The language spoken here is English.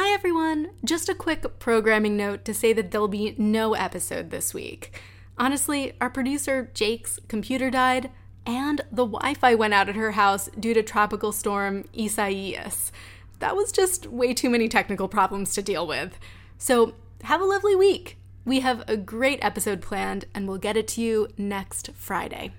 Hi everyone! Just a quick programming note to say that there'll be no episode this week. Honestly, our producer Jake's computer died, and the Wi Fi went out at her house due to Tropical Storm Isaias. That was just way too many technical problems to deal with. So, have a lovely week. We have a great episode planned, and we'll get it to you next Friday.